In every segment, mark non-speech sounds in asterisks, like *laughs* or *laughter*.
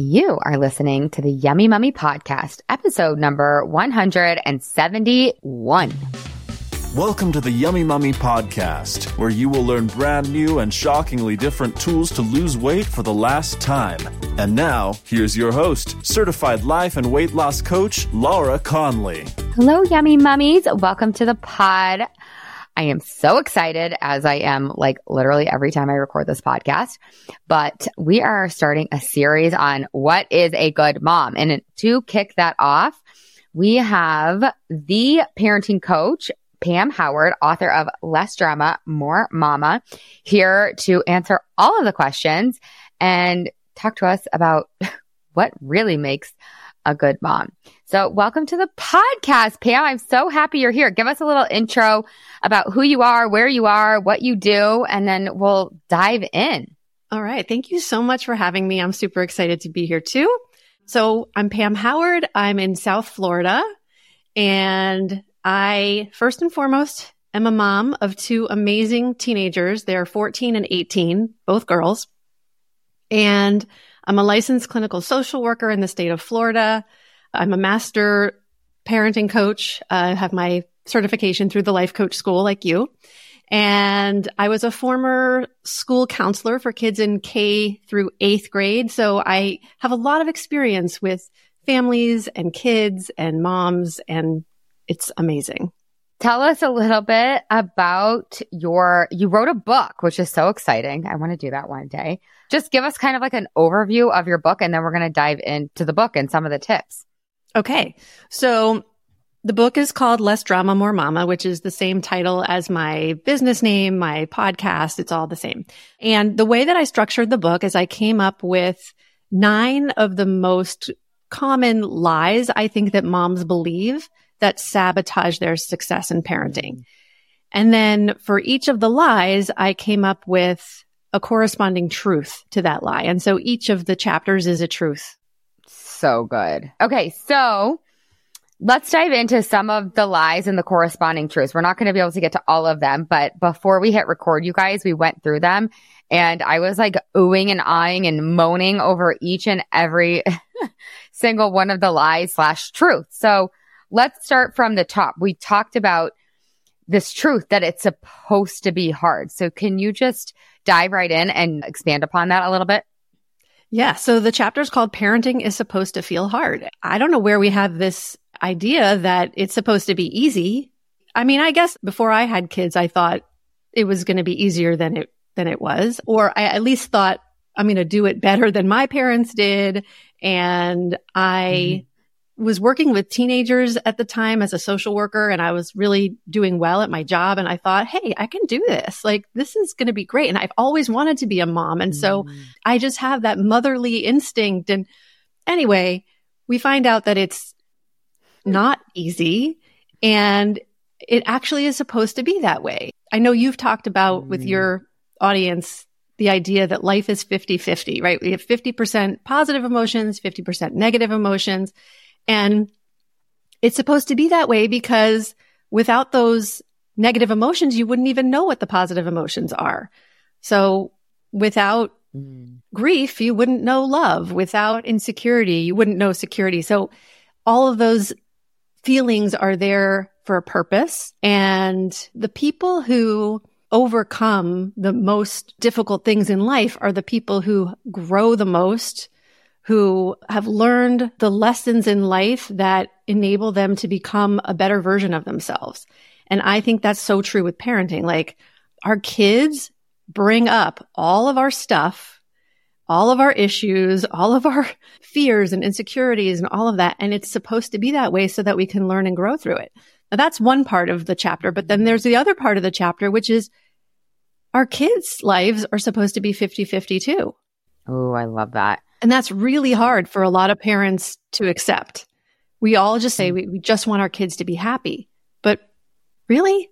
You are listening to the Yummy Mummy Podcast, episode number 171. Welcome to the Yummy Mummy Podcast, where you will learn brand new and shockingly different tools to lose weight for the last time. And now, here's your host, certified life and weight loss coach, Laura Conley. Hello, Yummy Mummies. Welcome to the pod. I am so excited as I am like literally every time I record this podcast, but we are starting a series on what is a good mom. And to kick that off, we have the parenting coach, Pam Howard, author of Less Drama, More Mama, here to answer all of the questions and talk to us about *laughs* what really makes a good mom. So welcome to the podcast, Pam. I'm so happy you're here. Give us a little intro about who you are, where you are, what you do, and then we'll dive in. All right. Thank you so much for having me. I'm super excited to be here too. So I'm Pam Howard. I'm in South Florida and I first and foremost am a mom of two amazing teenagers. They are 14 and 18, both girls. And I'm a licensed clinical social worker in the state of Florida. I'm a master parenting coach. I have my certification through the life coach school like you. And I was a former school counselor for kids in K through eighth grade. So I have a lot of experience with families and kids and moms and it's amazing. Tell us a little bit about your, you wrote a book, which is so exciting. I want to do that one day. Just give us kind of like an overview of your book and then we're going to dive into the book and some of the tips. Okay. So the book is called Less Drama, More Mama, which is the same title as my business name, my podcast. It's all the same. And the way that I structured the book is I came up with nine of the most common lies I think that moms believe that sabotage their success in parenting. And then for each of the lies, I came up with a corresponding truth to that lie. And so each of the chapters is a truth. So good. Okay. So let's dive into some of the lies and the corresponding truths. We're not going to be able to get to all of them, but before we hit record, you guys, we went through them and I was like oohing and eyeing and moaning over each and every *laughs* single one of the lies slash truth. So let's start from the top. We talked about this truth that it's supposed to be hard. So can you just dive right in and expand upon that a little bit? Yeah. So the chapter is called Parenting is Supposed to Feel Hard. I don't know where we have this idea that it's supposed to be easy. I mean, I guess before I had kids, I thought it was going to be easier than it, than it was, or I at least thought I'm going to do it better than my parents did. And I mm-hmm was working with teenagers at the time as a social worker and I was really doing well at my job. And I thought, Hey, I can do this. Like, this is going to be great. And I've always wanted to be a mom. And so mm. I just have that motherly instinct. And anyway, we find out that it's not easy and it actually is supposed to be that way. I know you've talked about mm. with your audience the idea that life is 50 50, right? We have 50% positive emotions, 50% negative emotions. And it's supposed to be that way because without those negative emotions, you wouldn't even know what the positive emotions are. So without mm. grief, you wouldn't know love. Without insecurity, you wouldn't know security. So all of those feelings are there for a purpose. And the people who overcome the most difficult things in life are the people who grow the most who have learned the lessons in life that enable them to become a better version of themselves. And I think that's so true with parenting. Like our kids bring up all of our stuff, all of our issues, all of our *laughs* fears and insecurities and all of that. And it's supposed to be that way so that we can learn and grow through it. Now that's one part of the chapter, but then there's the other part of the chapter, which is our kids' lives are supposed to be 50 50 too. Oh, I love that. And that's really hard for a lot of parents to accept. We all just say hmm. we, we just want our kids to be happy. But really?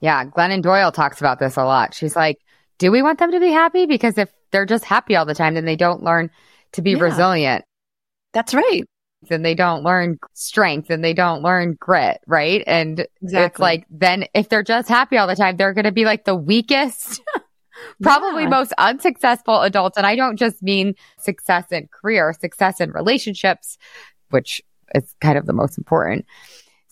Yeah. Glennon Doyle talks about this a lot. She's like, do we want them to be happy? Because if they're just happy all the time, then they don't learn to be yeah. resilient. That's right. Then they don't learn strength and they don't learn grit, right? And exactly. it's like, then if they're just happy all the time, they're going to be like the weakest *laughs* probably Yeah. most unsuccessful adults. And I don't just mean success in career, success in relationships, which is kind of the most important.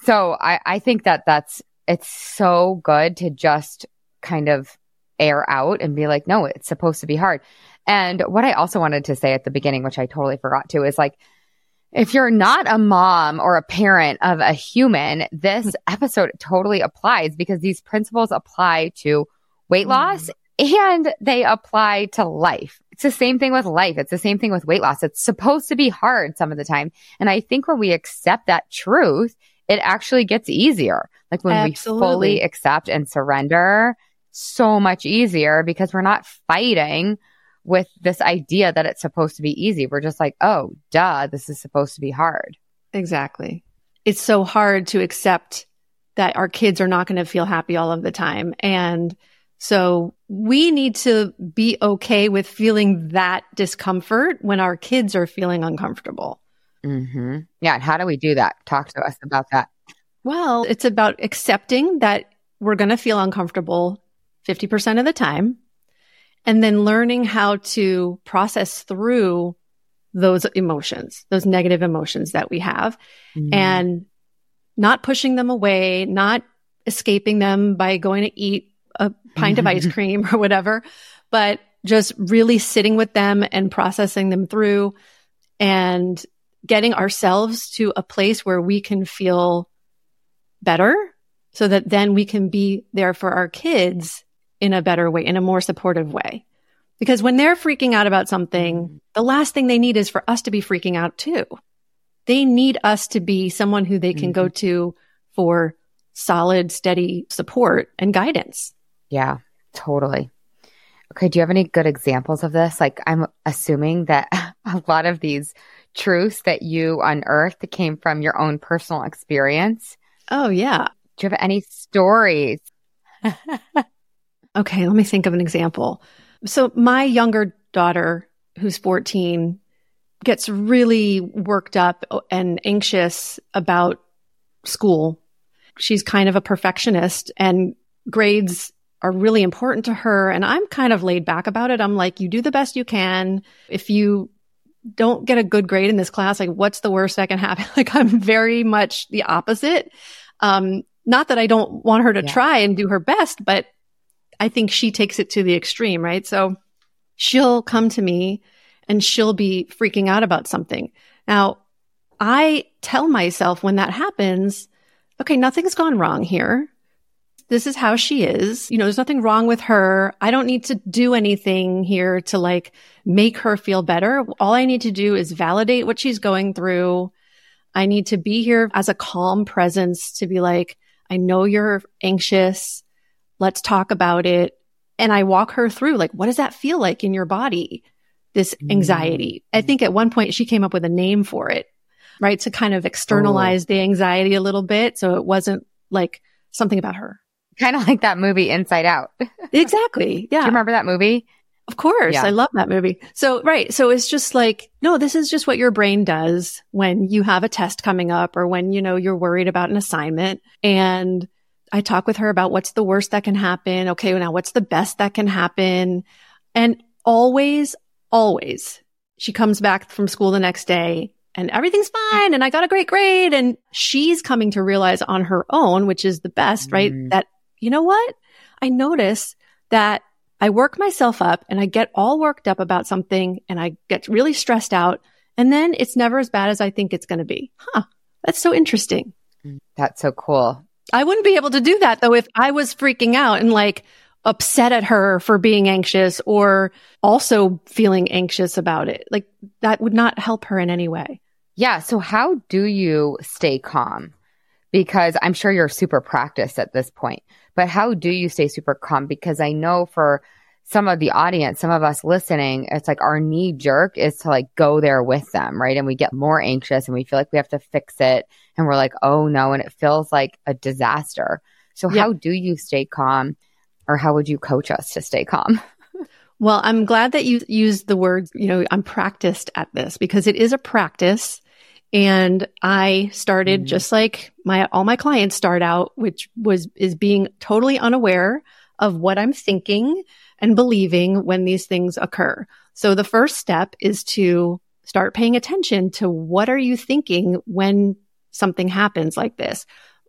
So I, I think that that's, it's so good to just kind of air out and be like, no, it's supposed to be hard. And what I also wanted to say at the beginning, which I totally forgot to, is like, if you're not a mom or a parent of a human, this hmm. episode totally applies because these principles apply to weight hmm. loss and they apply to life. It's the same thing with life. It's the same thing with weight loss. It's supposed to be hard some of the time. And I think when we accept that truth, it actually gets easier. Like when we fully accept and surrender, so much easier because we're not fighting with this idea that it's supposed to be easy. We're just like, oh, duh, this is supposed to be hard. Exactly. It's so hard to accept that our kids are not going to feel happy all of the time. And so we need to be okay with feeling that discomfort when our kids are feeling uncomfortable. hmm Yeah. And how do we do that? Talk to us about that. Well, it's about accepting that we're going to feel uncomfortable 50% of the time and then learning how to process through those emotions, those negative emotions that we have Mm-hmm. and not pushing them away, not escaping them by going to eat a pint of mm-hmm. ice cream or whatever, but just really sitting with them and processing them through and getting ourselves to a place where we can feel better so that then we can be there for our kids in a better way, in a more supportive way. Because when they're freaking out about something, mm-hmm. the last thing they need is for us to be freaking out too. They need us to be someone who they can go mm-hmm. to for solid, steady support and guidance. Yeah, totally. Okay. Do you have any good examples of this? Like, I'm assuming that *laughs* a lot of these truths that you unearthed came from your own personal experience. Oh, yeah. Do you have any stories? *laughs* Okay, let me think of an example. So my younger daughter, who's 14, gets really worked up and anxious about school. She's kind of a perfectionist and grades are really important to her. And I'm kind of laid back about it. I'm like, you do the best you can. If you don't get a good grade in this class, like what's the worst that can happen? *laughs* Like I'm very much the opposite. Um, not that I don't want her to Yeah. try and do her best, but I think she takes it to the extreme, right? So she'll come to me and she'll be freaking out about something. Now, I tell myself when that happens, okay, nothing's gone wrong here. This is how she is. You know, there's nothing wrong with her. I don't need to do anything here to like make her feel better. All I need to do is validate what she's going through. I need to be here as a calm presence to be like, I know you're anxious. Let's talk about it. And I walk her through like, what does that feel like in your body? This mm. anxiety. I think at one point she came up with a name for it, right? To kind of externalize oh. the anxiety a little bit. So it wasn't like something about her. Kind of *laughs* like that movie Inside Out. *laughs* Exactly. Yeah. Do you remember that movie? Of course. Yeah. I love that movie. So, right. So it's just like, no, this is just what your brain does when you have a test coming up or when, you know, you're worried about an assignment. And I talk with her about what's the worst that can happen. Okay. Now what's the best that can happen? And always, always she comes back from school the next day and everything's fine. And I got a great grade. And she's coming to realize on her own, which is the best, right? Mhm. That, you know what? I notice that I work myself up and I get all worked up about something and I get really stressed out. And then it's never as bad as I think it's going to be. Huh. That's so interesting. That's so cool. I wouldn't be able to do that though if I was freaking out and like upset at her for being anxious or also feeling anxious about it. Like that would not help her in any way. Yeah. So, how do you stay calm? Because I'm sure you're super practiced at this point, but how do you stay super calm? Because I know for some of the audience, some of us listening, it's like our knee jerk is to like go there with them, right? And we get more anxious and we feel like we have to fix it. And we're like, oh no. And it feels like a disaster. So, how do you stay calm? Or how would you coach us to stay calm? *laughs* Well, I'm glad that you used the word, you know, I'm practiced at this because it is a practice. And I started Mhm. just like my, all my clients start out, which was, is being totally unaware of what I'm thinking and believing when these things occur. So the first step is to start paying attention to what are you thinking when something happens like this?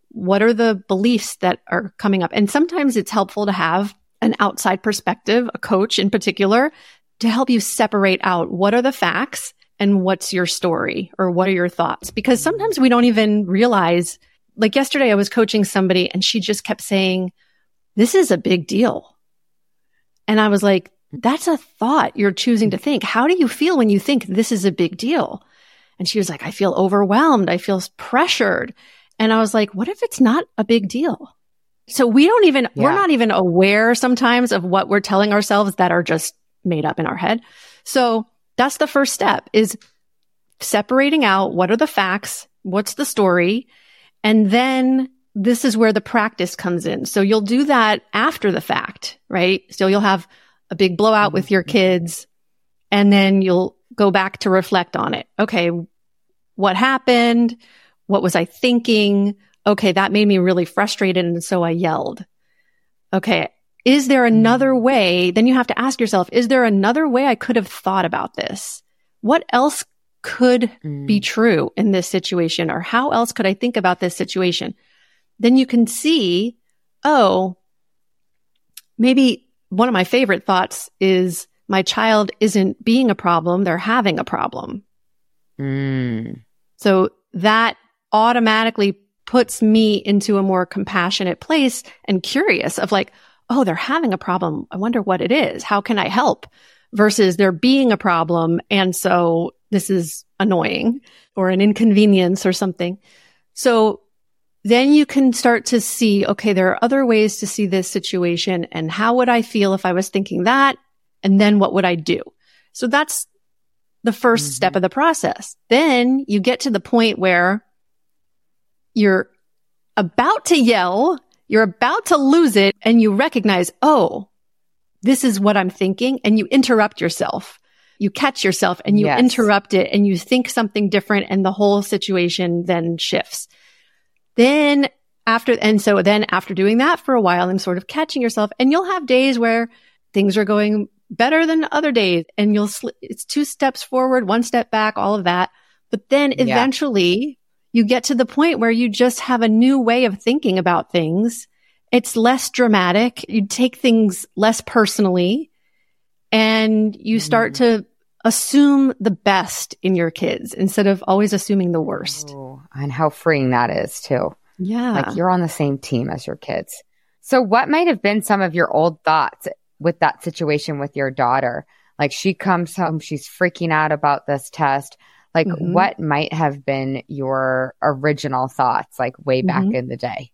What are the beliefs that are coming up? And sometimes it's helpful to have an outside perspective, a coach in particular, to help you separate out what are the facts and what's your story or what are your thoughts? Because sometimes we don't even realize, like yesterday, I was coaching somebody and she just kept saying, this is a big deal. And I was like, that's a thought you're choosing to think. How do you feel when you think this is a big deal? And she was like, I feel overwhelmed. I feel pressured. And I was like, what if it's not a big deal? So we don't even, yeah. we're not even aware sometimes of what we're telling ourselves that are just made up in our head. So that's the first step is separating out what are the facts? What's the story? And then this is where the practice comes in. So you'll do that after the fact, right? So you'll have a big blowout with your kids and then you'll go back to reflect on it. Okay. What happened? What was I thinking? Okay. That made me really frustrated. And so I yelled. Okay. Is there another mm. way? Then you have to ask yourself, is there another way I could have thought about this? What else could mm. be true in this situation? Or how else could I think about this situation? Then you can see, oh, maybe one of my favorite thoughts is my child isn't being a problem. They're having a problem. Mm. So that automatically puts me into a more compassionate place and curious of like, oh, they're having a problem. I wonder what it is. How can I help? Versus there being a problem. And so this is annoying or an inconvenience or something. So then you can start to see, okay, there are other ways to see this situation. And how would I feel if I was thinking that? And then what would I do? So that's the 1st mm-hmm. step of the process. Then you get to the point where you're about to yell you're about to lose it and you recognize, oh, this is what I'm thinking. And you interrupt yourself. You catch yourself and you yes. interrupt it and you think something different and the whole situation then shifts. Then after, and so then after doing that for a while and sort of catching yourself and you'll have days where things are going better than other days and you'll, sl- it's two steps forward, one step back, all of that. But then eventually you get to the point where you just have a new way of thinking about things. It's less dramatic. You take things less personally and you start mm. to assume the best in your kids instead of always assuming the worst. Oh, and how freeing that is too. Yeah. Like you're on the same team as your kids. So what might have been some of your old thoughts with that situation with your daughter? Like she comes home, she's freaking out about this test. Like, mm-hmm. what might have been your original thoughts, like way back mm-hmm. in the day?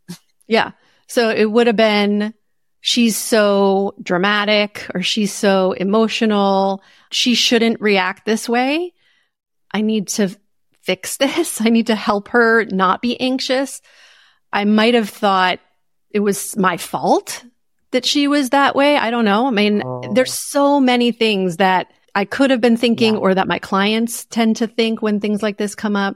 Yeah. So it would have been, she's so dramatic or she's so emotional. She shouldn't react this way. I need to fix *laughs* this. I need to help her not be anxious. I might have thought it was my fault that she was that way. I don't know. I mean, oh. there's so many things that I could have been thinking yeah. or that my clients tend to think when things like this come up?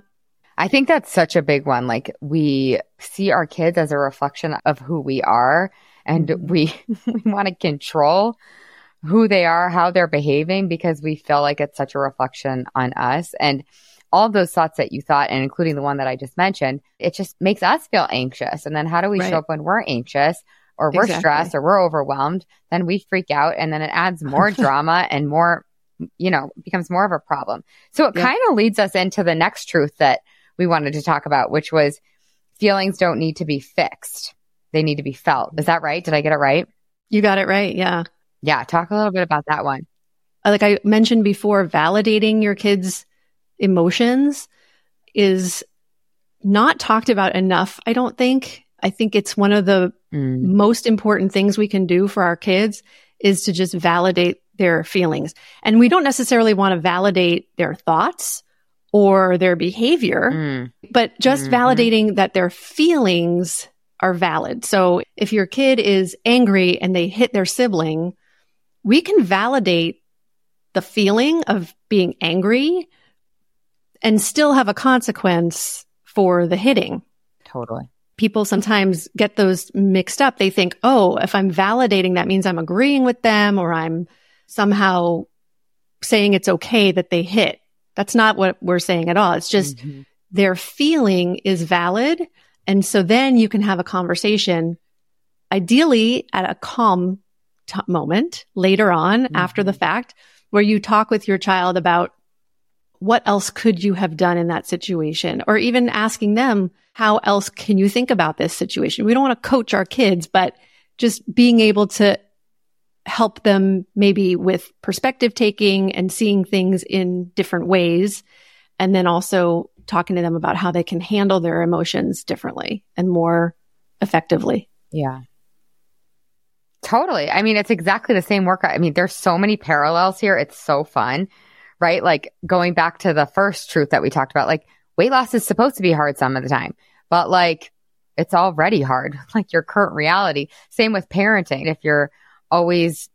I think that's such a big one. Like we see our kids as a reflection of who we are and mm-hmm. we, *laughs* we want to control who they are, how they're behaving because we feel like it's such a reflection on us. And all those thoughts that you thought, and including the one that I just mentioned, it just makes us feel anxious. And then how do we right. show up when we're anxious? or we're exactly. stressed or we're overwhelmed, then we freak out and then it adds more *laughs* drama and more you know, becomes more of a problem. So it yeah. kind of leads us into the next truth that we wanted to talk about, which was feelings don't need to be fixed. They need to be felt. Is that right? Did I get it right? You got it right. Yeah. Yeah. Talk a little bit about that one. Uh, like I mentioned before, validating your kids' emotions is not talked about enough, I don't think. I think it's one of the mm. most important things we can do for our kids is to just validate their feelings. And we don't necessarily want to validate their thoughts or their behavior, mm. but just mm-hmm. validating that their feelings are valid. So if your kid is angry and they hit their sibling, we can validate the feeling of being angry and still have a consequence for the hitting. Totally. people sometimes get those mixed up. They think, oh, if I'm validating, that means I'm agreeing with them or I'm somehow saying it's okay that they hit. That's not what we're saying at all. It's just mm-hmm. their feeling is valid. And so then you can have a conversation, ideally at a calm t- moment later on mm-hmm. after the fact, where you talk with your child about what else could you have done in that situation? Or even asking them, how else can you think about this situation? We don't want to coach our kids, but just being able to help them maybe with perspective taking and seeing things in different ways. And then also talking to them about how they can handle their emotions differently and more effectively. Yeah. Totally. I mean, it's exactly the same work. I mean, there's so many parallels here. It's so fun, right? Like going back to the first truth that we talked about, like weight loss is supposed to be hard some of the time, but like it's already hard, *laughs* like your current reality. Same with parenting. If you're always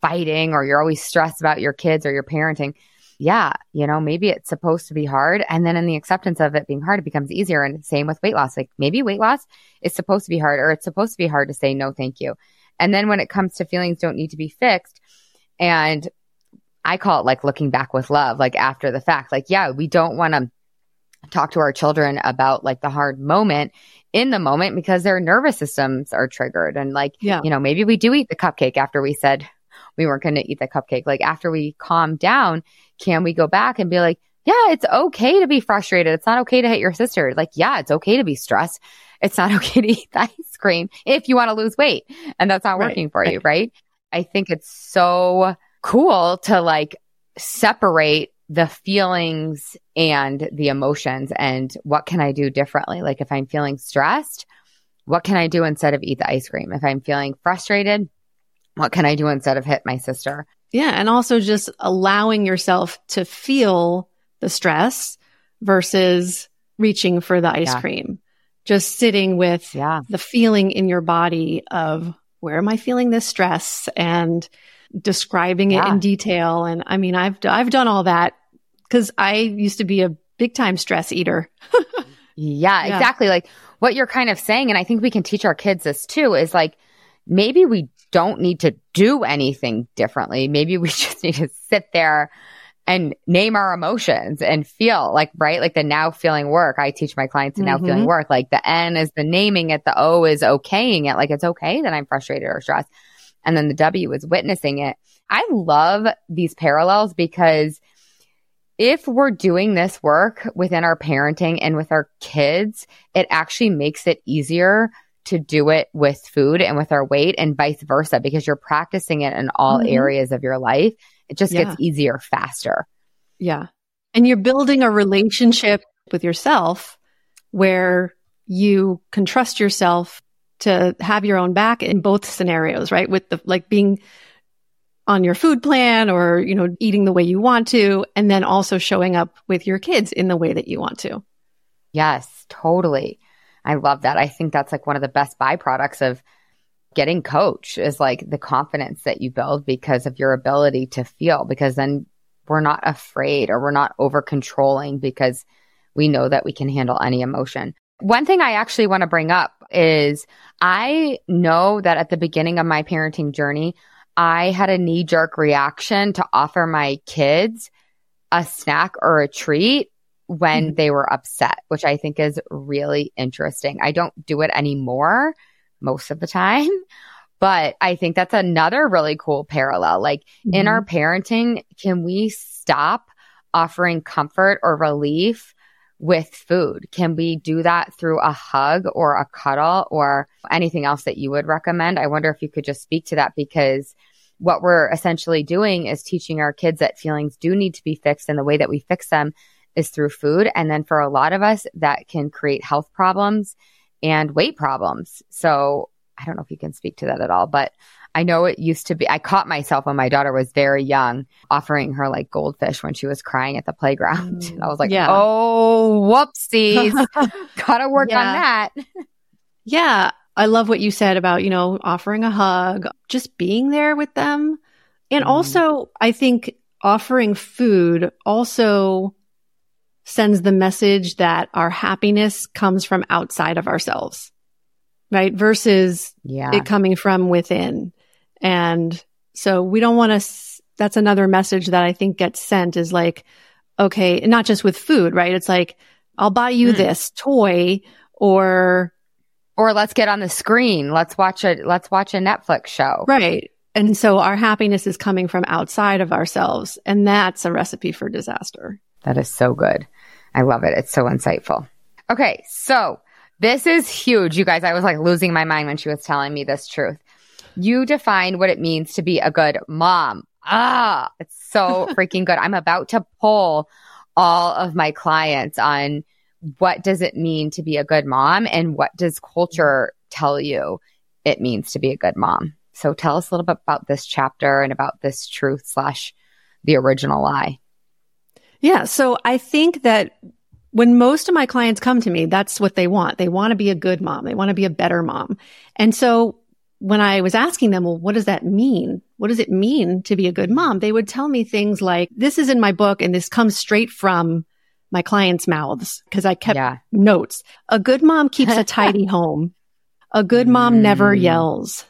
fighting or you're always stressed about your kids or your parenting, yeah, you know, maybe it's supposed to be hard. And then in the acceptance of it being hard, it becomes easier. And same with weight loss. Like maybe weight loss is supposed to be hard or it's supposed to be hard to say no, thank you. And then when it comes to feelings don't need to be fixed and I call it like looking back with love, like after the fact, like, yeah, we don't want to talk to our children about like the hard moment in the moment because their nervous systems are triggered. And like, yeah. you know, maybe we do eat the cupcake after we said we weren't going to eat the cupcake. Like after we calm down, can we go back and be like, yeah, it's okay to be frustrated. It's not okay to hit your sister. Like, yeah, it's okay to be stressed. It's not *laughs* okay to eat the ice cream if you want to lose weight and that's not right. working for you. Right. I think it's so cool to like separate the feelings and the emotions and what can I do differently? Like if I'm feeling stressed, what can I do instead of eat the ice cream? If I'm feeling frustrated, what can I do instead of hit my sister? Yeah. And also just allowing yourself to feel the stress versus reaching for the ice yeah. cream. Just sitting with yeah. the feeling in your body of where am I feeling this stress and describing it yeah. in detail. And I mean, I've, I've done all that because I used to be a big time stress eater. *laughs* yeah, yeah, exactly. Like what you're kind of saying. And I think we can teach our kids this too is like, maybe we don't need to do anything differently. Maybe we *laughs* just need to sit there and name our emotions and feel like, right? Like the now feeling work. I teach my clients to now mm-hmm. feeling work. Like the N is the naming it. The O is okaying it. Like it's okay that I'm frustrated or stressed. And then the W is witnessing it. I love these parallels because if we're doing this work within our parenting and with our kids, it actually makes it easier to do it with food and with our weight and vice versa because you're practicing it in all mm-hmm. areas of your life. It just yeah. gets easier faster. Yeah. And you're building a relationship with yourself where you can trust yourself to have your own back in both scenarios, right? With the like being on your food plan or, you know, eating the way you want to, and then also showing up with your kids in the way that you want to. Yes, totally. I love that. I think that's like one of the best byproducts of getting coach is like the confidence that you build because of your ability to feel, because then we're not afraid or we're not over controlling because we know that we can handle any emotion. One thing I actually want to bring up is I know that at the beginning of my parenting journey, I had a knee jerk reaction to offer my kids a snack or a treat when mm-hmm. they were upset, which I think is really interesting. I don't do it anymore most of the time, *laughs* but I think that's another really cool parallel. Like mm-hmm. in our mm-hmm. parenting, can we stop offering comfort or relief with food? Can we do that through a hug or a cuddle or anything else that you would recommend? I wonder if you could just speak to that because what we're essentially doing is teaching our kids that feelings do need to be fixed and the way that we fix them is through food. And then for a lot of us, that can create health problems and weight problems. So I don't know if you can speak to that at all, but I know it used to be, I caught myself when my daughter was very young offering her like goldfish when she was crying at the playground. Mm, *laughs* I was like, yeah. oh, whoopsies. *laughs* Gotta work yeah. on that. yeah. I love what you said about, you know, offering a hug, just being there with them. And mm. also, I think offering food also sends the message that our happiness comes from outside of ourselves. right? Versus Yeah. it coming from within. And so we don't want to, that's another message that I think gets sent is like, okay, not just with food, right? It's like, I'll buy you Mm. this toy or, or let's get on the screen. Let's watch a let's watch a Netflix show. right. And so our happiness is coming from outside of ourselves. And that's a recipe for disaster. That is so good. I love it. It's so insightful. Okay, so this is huge, you guys. I was like losing my mind when she was telling me this truth. You define what it means to be a good mom. Ah, it's so *laughs* freaking good. I'm about to poll all of my clients on what does it mean to be a good mom and what does culture tell you it means to be a good mom. So tell us a little bit about this chapter and about this truth slash the original lie. Yeah. So I think that when most of my clients come to me, that's what they want. They want to be a good mom. They want to be a better mom. And so when I was asking them, well, what does that mean? What does it mean to be a good mom? They would tell me things like, this is in my book and this comes straight from my clients' mouths because I kept Yeah. notes. A good mom keeps a *laughs* tidy home. A good mom never Mm. yells.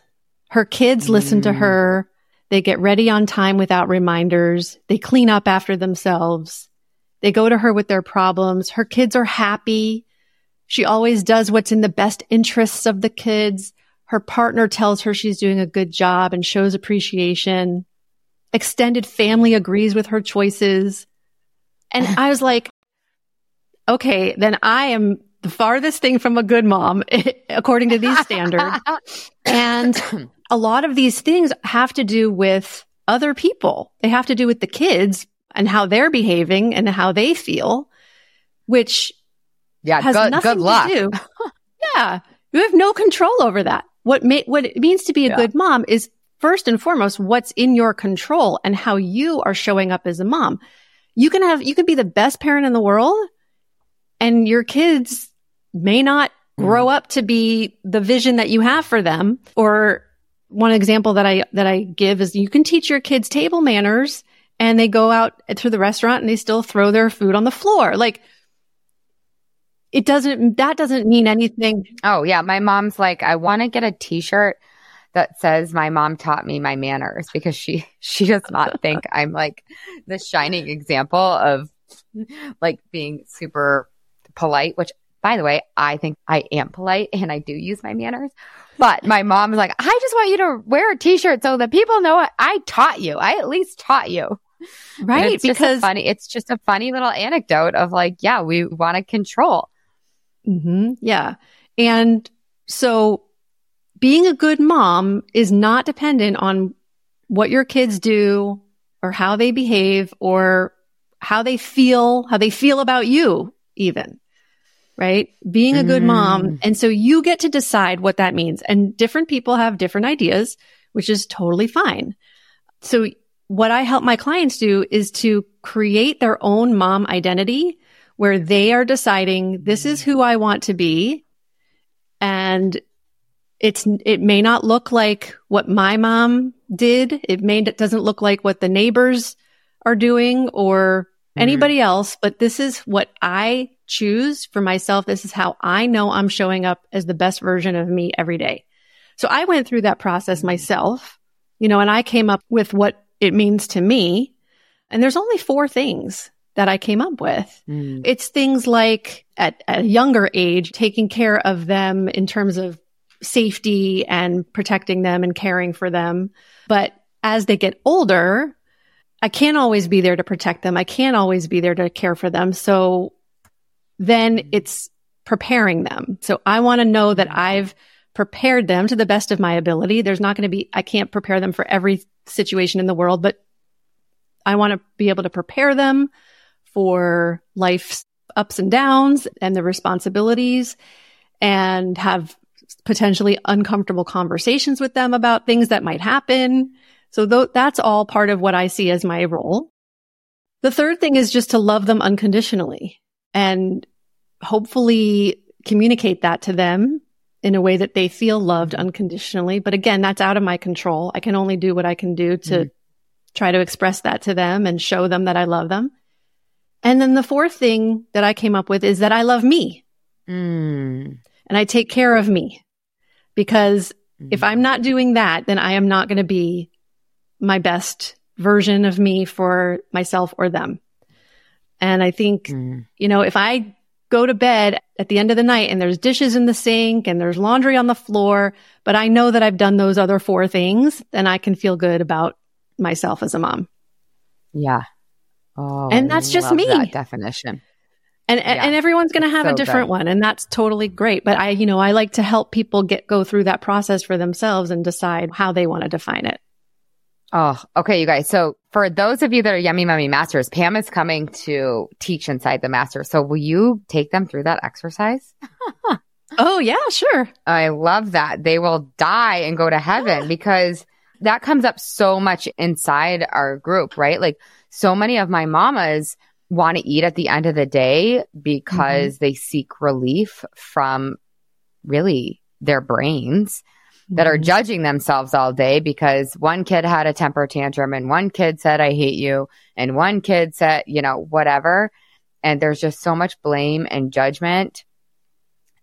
Her kids listen to Mm. her. They get ready on time without reminders. They clean up after themselves. They go to her with their problems. Her kids are happy. She always does what's in the best interests of the kids. Her partner tells her she's doing a good job and shows appreciation. Extended family agrees with her choices. And I was like, okay, then I am the farthest thing from a good mom, *laughs* according to these standards. And a lot of these things have to do with other people. They have to do with the kids and how they're behaving and how they feel, which Yeah, has good, nothing good luck. to do. *laughs* yeah. You have no control over that. What what it means to be a Yeah. good mom is first and foremost what's in your control and how you are showing up as a mom. You can have you can be the best parent in the world and your kids may not grow up to be the vision that you have for them or one example that I that I give is you can teach your kids table manners and they go out to the restaurant and they still throw their food on the floor. Like it doesn't that doesn't mean anything. Oh yeah, my mom's like, I want to get a T-shirt that says my mom taught me my manners because she *laughs* she does not think I'm like the shining example of like being super polite. Which, by the way, I think I am polite and I do use my manners. But my mom mom's like, I just want you to wear a T-shirt so that people know I, taught you. I at least taught you. Right? it's just Because funny. It's just a funny little anecdote of like, yeah, we want to control. Hmm Yeah. And so being a good mom is not dependent on what your kids do or how they behave or how they feel, how they feel about you even. Right? Being a good Mm. mom. And so you get to decide what that means. And different people have different ideas, which is totally fine. So what I help my clients do is to create their own mom identity where they are deciding this is who I want to be. And it's, it may not look like what my mom did. It may, it doesn't look like what the neighbors are doing or mm-hmm. anybody else, but this is what I choose for myself. This is how I know I'm showing up as the best version of me every day. So I went through that process myself, you know, and I came up with what it means to me. And there's only four things that I came up with. Mm. It's things like at, at a younger age, taking care of them in terms of safety and protecting them and caring for them. But as they get older, I can't always be there to protect them. I can't always be there to care for them. So then it's preparing them. So I want to know that I've prepared them to the best of my ability. There's not going to be, I can't prepare them for every situation in the world, but I want to be able to prepare them for life's ups and downs and the responsibilities and have potentially uncomfortable conversations with them about things that might happen. So th- that's all part of what I see as my role. The third thing is just to love them unconditionally and hopefully communicate that to them in a way that they feel loved unconditionally. But again, that's out of my control. I can only do what I can do to Mhm. try to express that to them and show them that I love them. And then the fourth thing that I came up with is that I love me Mm. and I take care of me. because Mm-hmm. if I'm not doing that, then I am not going to be my best version of me for myself or them. And I think, Mm. you know, if I go to bed at the end of the night and there's dishes in the sink and there's laundry on the floor, but I know that I've done those other four things, then I can feel good about myself as a mom. Yeah. Oh, And I that's just me. That definition. And Yeah. and everyone's going to have a different good. one and that's totally great, but I you know, I like to help people get go through that process for themselves and decide how they want to define it. Oh, okay, you guys. So for those of you that are Yummy Mummy Masters, Pam is coming to teach inside the master. So will you take them through that exercise? *laughs* Oh, yeah, sure. I love that. They will die and go to heaven *gasps* because that comes up so much inside our group, right? Like so many of my mamas want to eat at the end of the day because they seek relief from really their brains that are Mhm. judging themselves all day because one kid had a temper tantrum and one kid said, I hate you. And one kid said, you know, whatever. And there's just so much blame and judgment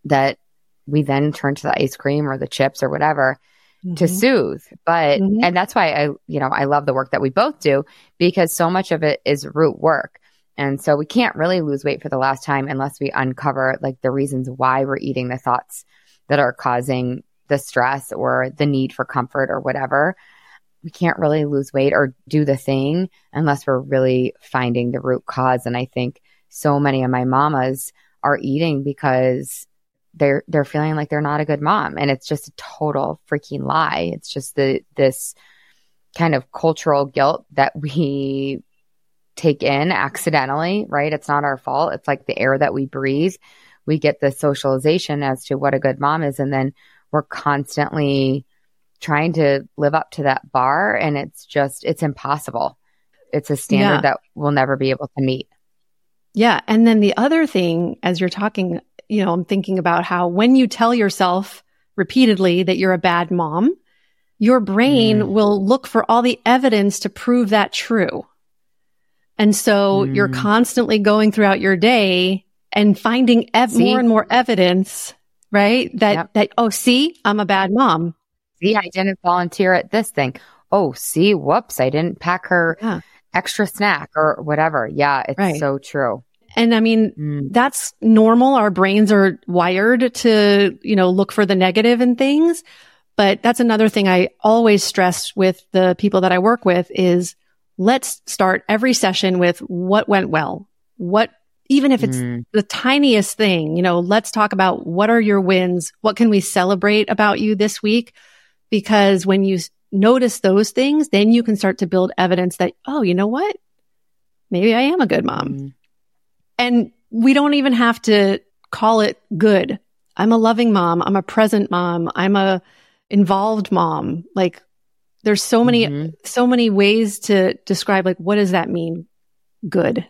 that we then turn to the ice cream or the chips or whatever to Mhm. soothe. But, Mhm. and that's why I, you know, I love the work that we both do because so much of it is root work. And so we can't really lose weight for the last time unless we uncover like the reasons why we're eating the thoughts that are causing the stress or the need for comfort or whatever. We can't really lose weight or do the thing unless we're really finding the root cause. And I think so many of my mamas are eating because they're they're feeling like they're not a good mom. And it's just a total freaking lie. It's just the this kind of cultural guilt that we take in accidentally right? It's not our fault. It's like the air that we breathe. We get the socialization as to what a good mom is. And then we're constantly trying to live up to that bar. And it's just it's impossible. It's a standard Yeah. that we'll never be able to meet. Yeah. And then the other thing, as you're talking, you know, I'm thinking about how when you tell yourself repeatedly that you're a bad mom, your brain Mm. will look for all the evidence to prove that true. And so you're Mm. constantly going throughout your day and finding ev- more and more evidence, right? That, Yep. that, oh, see, I'm a bad mom. see i didn't volunteer at this thing oh see whoops i didn't pack her Yeah. extra snack or whatever yeah it's Right. so true And I mean, Mm. that's normal. Our brains are wired to, you know, look for the negative in things. But that's another thing I always stress with the people that I work with is let's start every session with what went well. What, even if it's Mm. the tiniest thing, you know, let's talk about what are your wins? What can we celebrate about you this week? Because when you notice those things, then you can start to build evidence that, oh, you know what? Maybe I am a good mom. Mm. And we don't even have to call it good. I'm a loving mom. I'm a present mom. I'm a involved mom. Like there's so many, Mhm. so many ways to describe like, what does that mean? Good.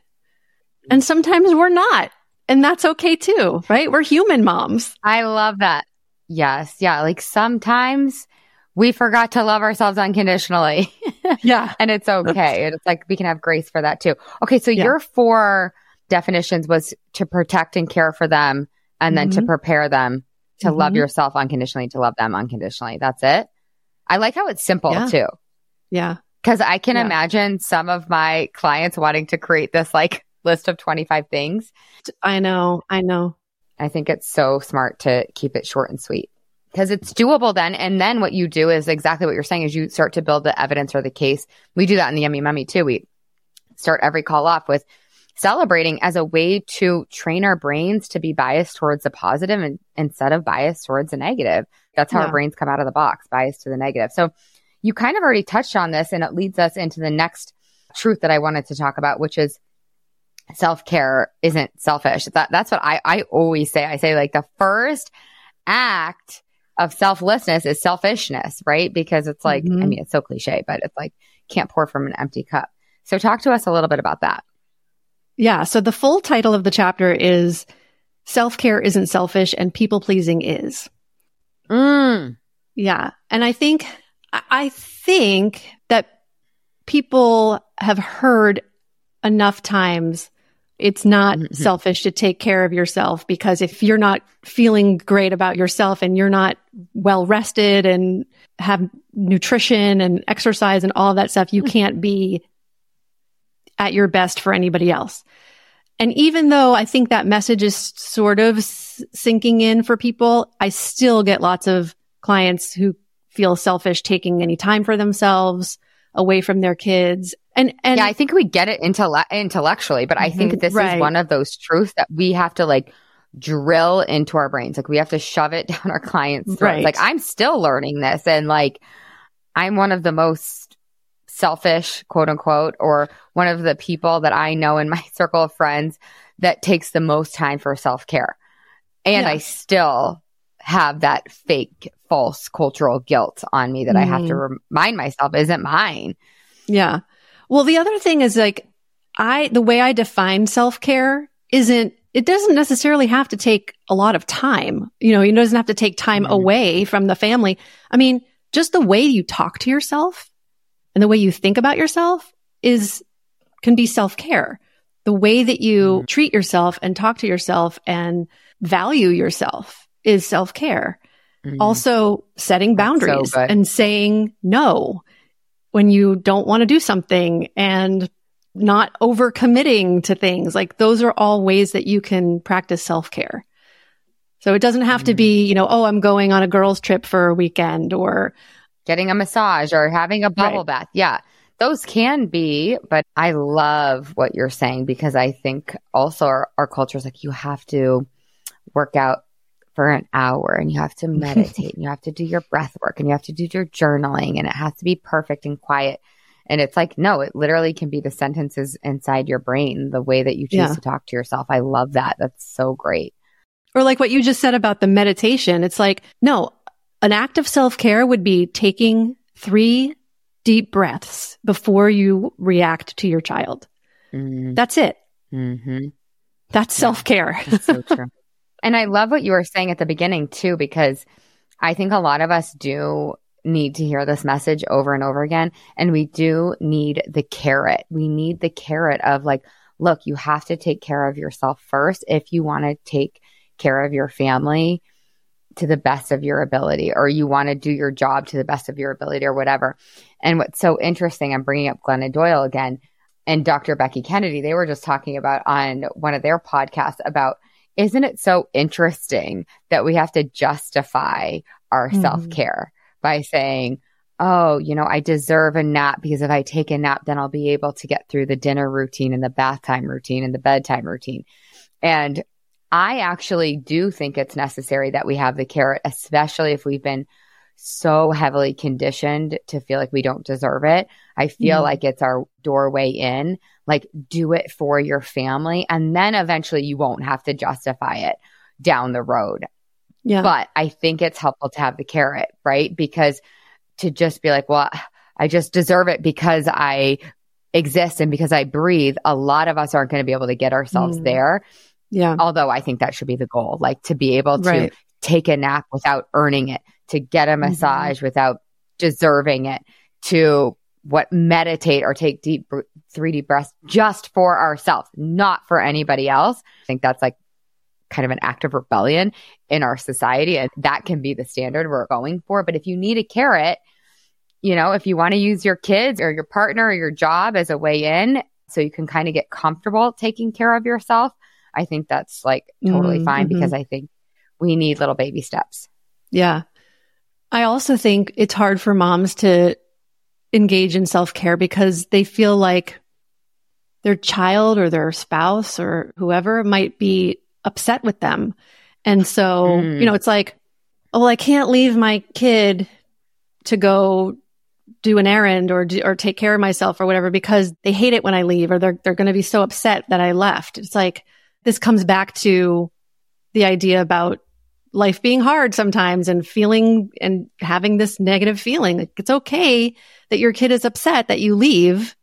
And sometimes we're not. And that's okay too, right? We're human moms. i love that yes yeah like sometimes we forgot to love ourselves unconditionally *laughs* Yeah. and it's okay and it's like we can have grace for that too okay so Yeah. your four definitions was to protect and care for them and then to Mhm. prepare them to love Mhm. yourself unconditionally to love them unconditionally that's it i like how it's simple Yeah. too Yeah. Because I can Yeah. imagine some of my clients wanting to create this like list of 25 things. I know. I know. I think it's so smart to keep it short and sweet because it's doable then. And then what you do is exactly what you're saying is you start to build the evidence or the case. We do that in the Yummy Mummy too. We start every call off with celebrating as a way to train our brains to be biased towards the positive and instead of biased towards the negative. That's how Yeah. our brains come out of the box, biased to the negative. So you kind of already touched on this and it leads us into the next truth that I wanted to talk about, which is self care isn't selfish. That, that's what I, I always say. I say like the first act of selflessness is selfishness, right? Because it's like, I Mhm. mean, it's so cliche, but it's like can't pour from an empty cup. So talk to us a little bit about that. Yeah. So the full title of the chapter is Self Care Isn't Selfish and People Pleasing Is. Mm. Yeah. And I think, I- think that people have heard enough times It's not Mhm. selfish to take care of yourself because if you're not feeling great about yourself and you're not well rested and have nutrition and exercise and all that stuff, you *laughs* can't be at your best for anybody else. And even though I think that message is sort of s- sinking in for people, I still get lots of clients who feel selfish taking any time for themselves away from their kids. And, and yeah, I think we get it intelle- intellectually, but I think Mhm, this right. is one of those truths that we have to like drill into our brains. Like we have to shove it *laughs* down our clients' throats. Right. Like I'm still learning this, and like I'm one of the most selfish, quote unquote, or one of the people that I know in my *laughs* circle of friends that takes the most time for self care, and Yeah. I still have that fake, false cultural guilt on me that I have to Mm-hmm. remind myself isn't mine. Yeah. Well, the other thing is like, I, the way I define self care isn't, it doesn't necessarily have to take a lot of time. You know, it doesn't have to take time Mhm. away from the family. I mean, just the way you talk to yourself and the way you think about yourself is, can be self care. The way that you Mhm. treat yourself and talk to yourself and value yourself is self care Mhm. also setting That's so boundaries and saying no when you don't want to do something and not overcommitting to things. Like those are all ways that you can practice self care. So it doesn't have to Mhm. be, you know, oh, I'm going on a girls trip for a weekend or getting a massage or having a bubble Right. bath. Yeah. Those can be, but I love what you're saying because I think also our, our culture is like you have to work out for an hour and you have to *laughs* meditate and you have to do your breath work and you have to do your journaling and it has to be perfect and quiet. And it's like, no, it literally can be the sentences inside your brain, the way that you choose Yeah. to talk to yourself. I love that. That's so great. or like what you just said about the meditation. It's like, no, an act of self care would be taking three deep breaths before you react to your child. Mm-hmm. That's it. That's Yeah. self care. That's so *laughs* true. and I love what you were saying at the beginning too, because I think a lot of us do need to hear this message over and over again. And we do need the carrot. We need the carrot of like, look, you have to take care of yourself first if you want to take care of your family to the best of your ability, or you want to do your job to the best of your ability, or whatever. And what's so interesting, I'm bringing up Glennon Doyle again and Dr. Becky Kennedy. They were just talking about on one of their podcasts about isn't it so interesting that we have to justify our Mhm. self care by saying, oh, you know, I deserve a nap because if I take a nap, then I'll be able to get through the dinner routine and the bath time routine and the bedtime routine. And I actually do think it's necessary that we have the carrot, especially if we've been so heavily conditioned to feel like we don't deserve it. I feel Mhm. like it's our doorway in. Like, do it for your family. And then eventually you won't have to justify it down the road. Yeah. But I think it's helpful to have the carrot, right? Because to just be like, well, I just deserve it because I exist and because I breathe, a lot of us aren't going to be able to get ourselves Mm. there. Yeah. Although I think that should be the goal, like to be able to Right. take a nap without earning it, to get a mm-hmm. massage without deserving it, to what meditate or take deep three deep breaths just for ourselves, not for anybody else. I think that's like kind of an act of rebellion in our society. And that can be the standard we're going for. But if you need a carrot, you know, if you want to use your kids or your partner or your job as a way in, so you can kind of get comfortable taking care of yourself, I think that's like totally Mm, fine because I think we need little baby steps. Yeah. I also think it's hard for moms to engage in self care because they feel like their child or their spouse or whoever might be upset with them. And so, Mm. you know, it's like, oh, well, I can't leave my kid to go do an errand or do, or take care of myself or whatever because they hate it when I leave or they're they're going to be so upset that I left. It's like this comes back to the idea about life being hard sometimes and feeling and having this negative feeling. Like it's okay that your kid is upset that you leave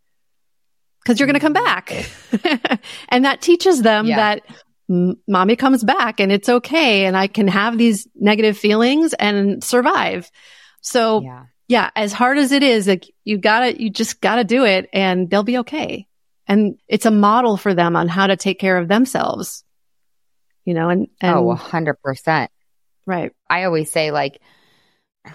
because you're going to come back. *laughs* and that teaches them Yeah. that m- mommy comes back and it's okay. And I can have these negative feelings and survive. So yeah, Yeah. as hard as it is, like you gotta, you just gotta do it and they'll be okay. And it's a model for them on how to take care of themselves, you know, and, and oh, 100%. Right. I always say, like,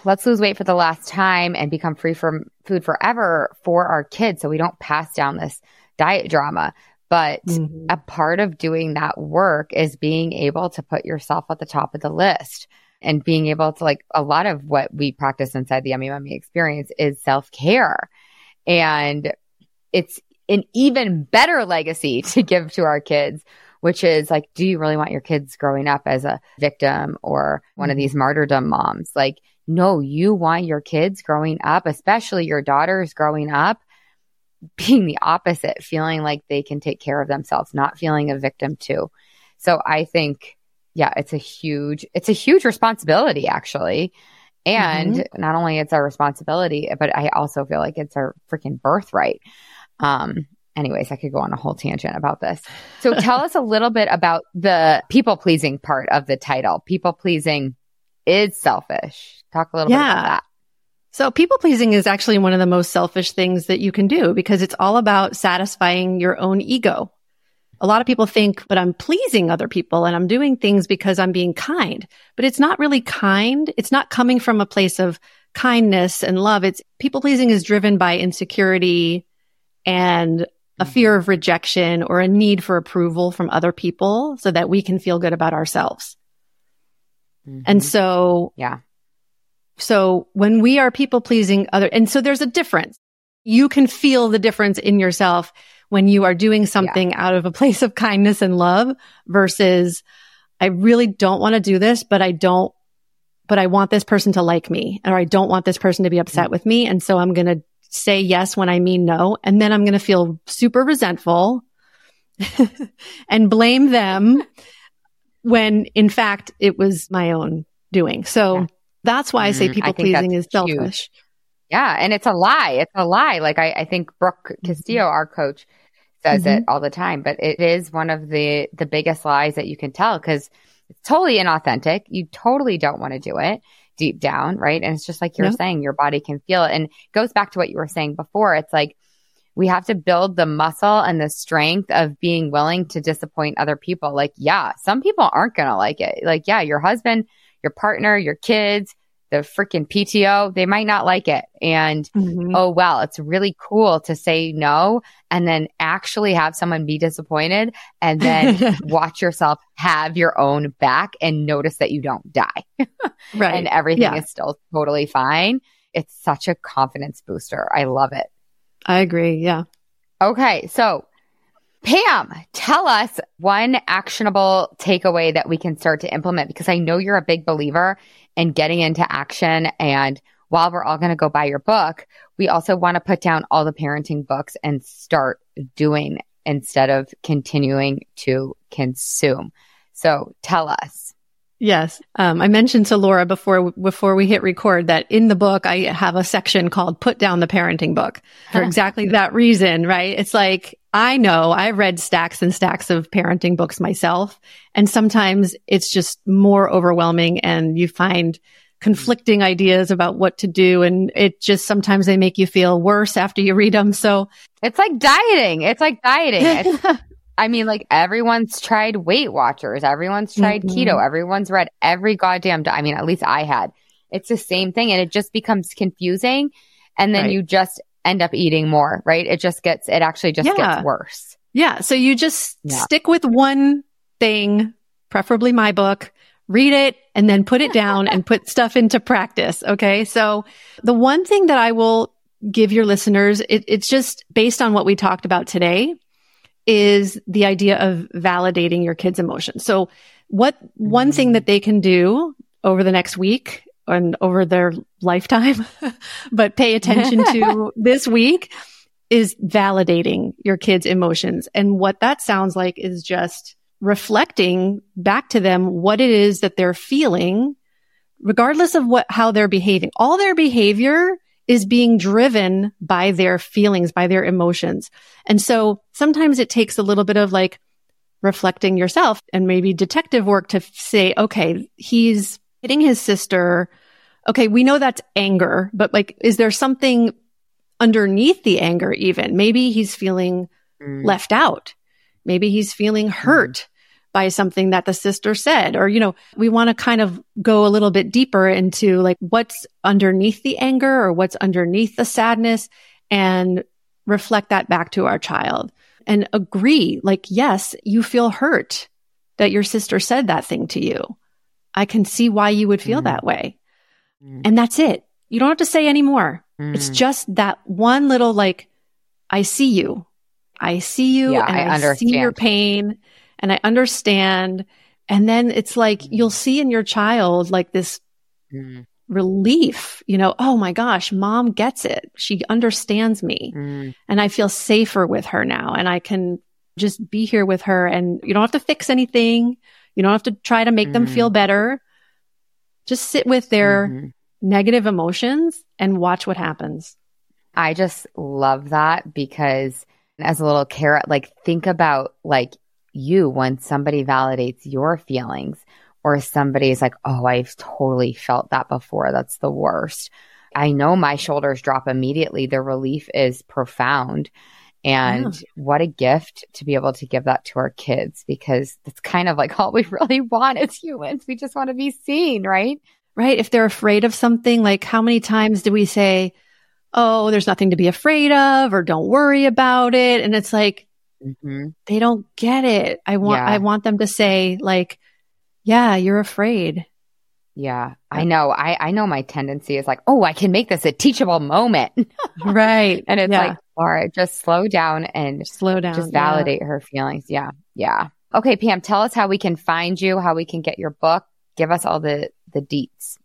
let's lose weight for the last time and become free from food forever for our kids so we don't pass down this diet drama. But mm-hmm. a part of doing that work is being able to put yourself at the top of the list and being able to like a lot of what we practice inside the Yummy Mummy experience is self care. And it's an even better legacy *laughs* to give to our kids, which is like, do you really want your kids growing up as a victim or one of mm-hmm. these martyrdom moms? Like, no, you want your kids growing up, especially your daughters growing up, being the opposite, feeling like they can take care of themselves, not feeling a victim too. So I think yeah, it's a huge, it's a huge responsibility actually. And mm-hmm. not only it's our responsibility, but I also feel like it's our freaking birthright. Um, anyways, I could go on a whole tangent about this. So tell us a little bit about the people pleasing part of the title. People pleasing is selfish. Talk a little yeah. bit about that. So people pleasing is actually one of the most selfish things that you can do because it's all about satisfying your own ego. A lot of people think, but I'm pleasing other people and I'm doing things because I'm being kind, but it's not really kind. It's not coming from a place of kindness and love. It's people pleasing is driven by insecurity and a fear of rejection or a need for approval from other people so that we can feel good about ourselves. Mm-hmm. And so, yeah. So when we are people pleasing other, and so there's a difference. You can feel the difference in yourself when you are doing something yeah. out of a place of kindness and love versus I really don't want to do this, but I don't, but I want this person to like me or I don't want this person to be upset mm-hmm. with me. And so I'm going to say yes when I mean no. And then I'm going to feel super resentful *laughs* and blame them *laughs* when in fact it was my own doing. So yeah. that's why I say mm-hmm. people pleasing is selfish. Huge. Yeah. And it's a lie. It's a lie. Like I, I think Brooke Castillo, our coach, says mm-hmm. it all the time, but it is one of the the biggest lies that you can tell because it's totally inauthentic. You totally don't want to do it deep down, right? And it's just like you're saying, your body can feel it. And it goes back to what you were saying before. It's like we have to build the muscle and the strength of being willing to disappoint other people. Like, yeah, some people aren't going to like it. Like, yeah, your husband, your partner, your kids, the freaking PTO, they might not like it. And mm-hmm. oh, well, it's really cool to say no and then actually have someone be disappointed and then *laughs* watch yourself have your own back and notice that you don't die. *laughs* right. and everything yeah. is still totally fine. It's such a confidence booster. I love it. I agree. Yeah. Okay. So, Pam, tell us one actionable takeaway that we can start to implement because I know you're a big believer and getting into action. And while we're all going to go buy your book, we also want to put down all the parenting books and start doing instead of continuing to consume. So tell us. Yes. Um, I mentioned to Laura before, before we hit record that in the book, I have a section called put down the parenting book for exactly that reason, right? It's like, I know I've read stacks and stacks of parenting books myself. And sometimes it's just more overwhelming and you find conflicting ideas about what to do. And it just sometimes they make you feel worse after you read them. So it's like dieting. It's like dieting. *laughs* I mean, like everyone's tried Weight Watchers, everyone's tried mm-hmm. keto, everyone's read every goddamn. I mean, at least I had. It's the same thing, and it just becomes confusing, and then right. you just end up eating more, right? It just gets. It actually just yeah. gets worse. Yeah. So you just yeah. stick with one thing, preferably my book. Read it and then put it down and put stuff into practice. Okay. So the one thing that I will give your listeners, it, it's just based on what we talked about today is the idea of validating your kids' emotions. So what one thing that they can do over the next week and over their lifetime, *laughs* but pay attention to *laughs* this week is validating your kids' emotions. And what that sounds like is just reflecting back to them what it is that they're feeling, regardless of what, how they're behaving. All their behavior is being driven by their feelings, by their emotions. And so sometimes it takes a little bit of like reflecting yourself and maybe detective work to say, okay, he's hitting his sister. Okay, we know that's anger, but like, is there something underneath the anger even? Maybe he's feeling mm. left out. Maybe he's feeling hurt by something that the sister said. Or, you know, we want to kind of go a little bit deeper into like what's underneath the anger or what's underneath the sadness and reflect that back to our child and agree like, yes, you feel hurt that your sister said that thing to you. I can see why you would feel mm. that way. Mm. And that's it. You don't have to say any more. Mm. It's just that one little like, I see you. I see you yeah, and I, I see your pain and I understand. And then it's like mm. you'll see in your child like this mm. relief, you know, oh my gosh, mom gets it. She understands me. Mm. And I feel safer with her now. And I can just be here with her. And you don't have to fix anything. You don't have to try to make them feel mm. better. Just sit with their mm-hmm. negative emotions and watch what happens. I just love that because as a little carrot, like think about like you when somebody validates your feelings or somebody's like, oh, I've totally felt that before. That's the worst. I know my shoulders drop immediately. The relief is profound. And yeah. what a gift to be able to give that to our kids because it's kind of like *laughs* all we really want as humans. We just want to be seen, right? Right. If they're afraid of something, like how many times do we say, Oh, there's nothing to be afraid of or don't worry about it. And it's like, Mm-hmm. They don't get it. I want, yeah. I want them to say like, yeah, you're afraid. Yeah, I know. I, I know my tendency is like, oh, I can make this a teachable moment. *laughs* right. And it's yeah. like, Laura, just slow down and slow down. Just validate yeah. her feelings. Yeah. Yeah. Okay, Pam, tell us how we can find you, how we can get your book. Give us all the, the deets.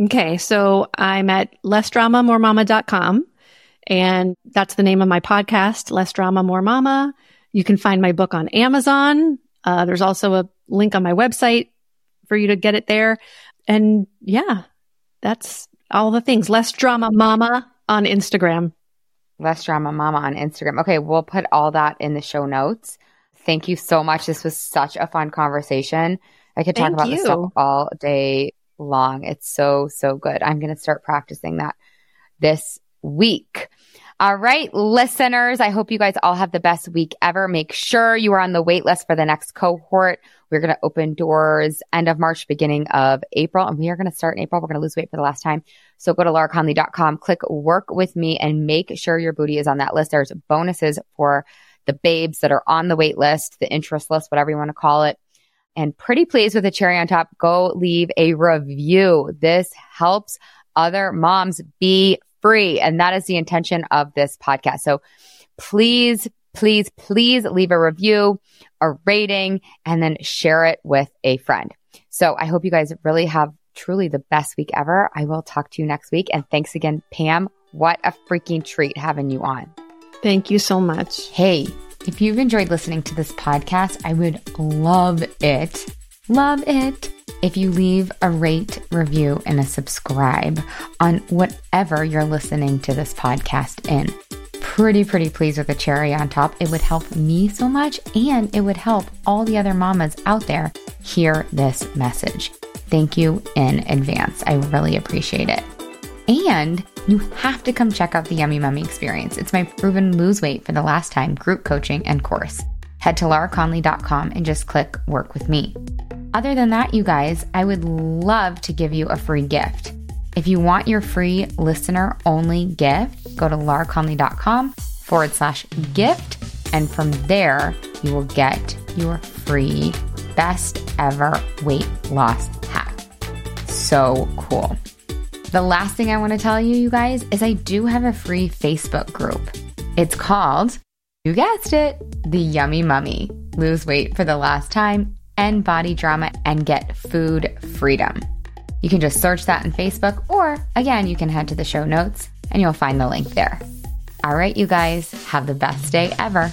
Okay. So I'm at lessdramamoremama.com and that's the name of my podcast, Less Drama, More Mama. You can find my book on Amazon. Uh, there's also a link on my website for you to get it there. And yeah, that's all the things. Less Drama Mama on Instagram. Less Drama Mama on Instagram. Okay, we'll put all that in the show notes. Thank you so much. This was such a fun conversation. I could talk Thank about you. this stuff all day long. It's so, so good. I'm going to start practicing that this week. All right, listeners, I hope you guys all have the best week ever. Make sure you are on the wait list for the next cohort. We're going to open doors end of March, beginning of April, and we are going to start in April. We're going to lose weight for the last time. So go to lauraconley.com, click work with me and make sure your booty is on that list. There's bonuses for the babes that are on the wait list, the interest list, whatever you want to call it. And pretty please with a cherry on top, go leave a review. This helps other moms be free. And that is the intention of this podcast. So please, please, please leave a review, a rating, and then share it with a friend. So I hope you guys really have truly the best week ever. I will talk to you next week. And thanks again, Pam. What a freaking treat having you on. Thank you so much. Hey, if you've enjoyed listening to this podcast, I would love it. Love it if you leave a rate, review, and a subscribe on whatever you're listening to this podcast in. Pretty, pretty pleased with a cherry on top. It would help me so much and it would help all the other mamas out there hear this message. Thank you in advance. I really appreciate it. And you have to come check out the Yummy Mummy experience. It's my proven lose weight for the last time group coaching and course. Head to lauraconley.com and just click work with me. Other than that, you guys, I would love to give you a free gift. If you want your free listener only gift, go to lauraconley.com forward slash gift. And from there, you will get your free best ever weight loss hack. So cool. The last thing I want to tell you, you guys, is I do have a free Facebook group. It's called, you guessed it, The Yummy Mummy. Lose weight for the last time end body drama, and get food freedom. You can just search that in Facebook, or again, you can head to the show notes and you'll find the link there. All right, you guys, have the best day ever.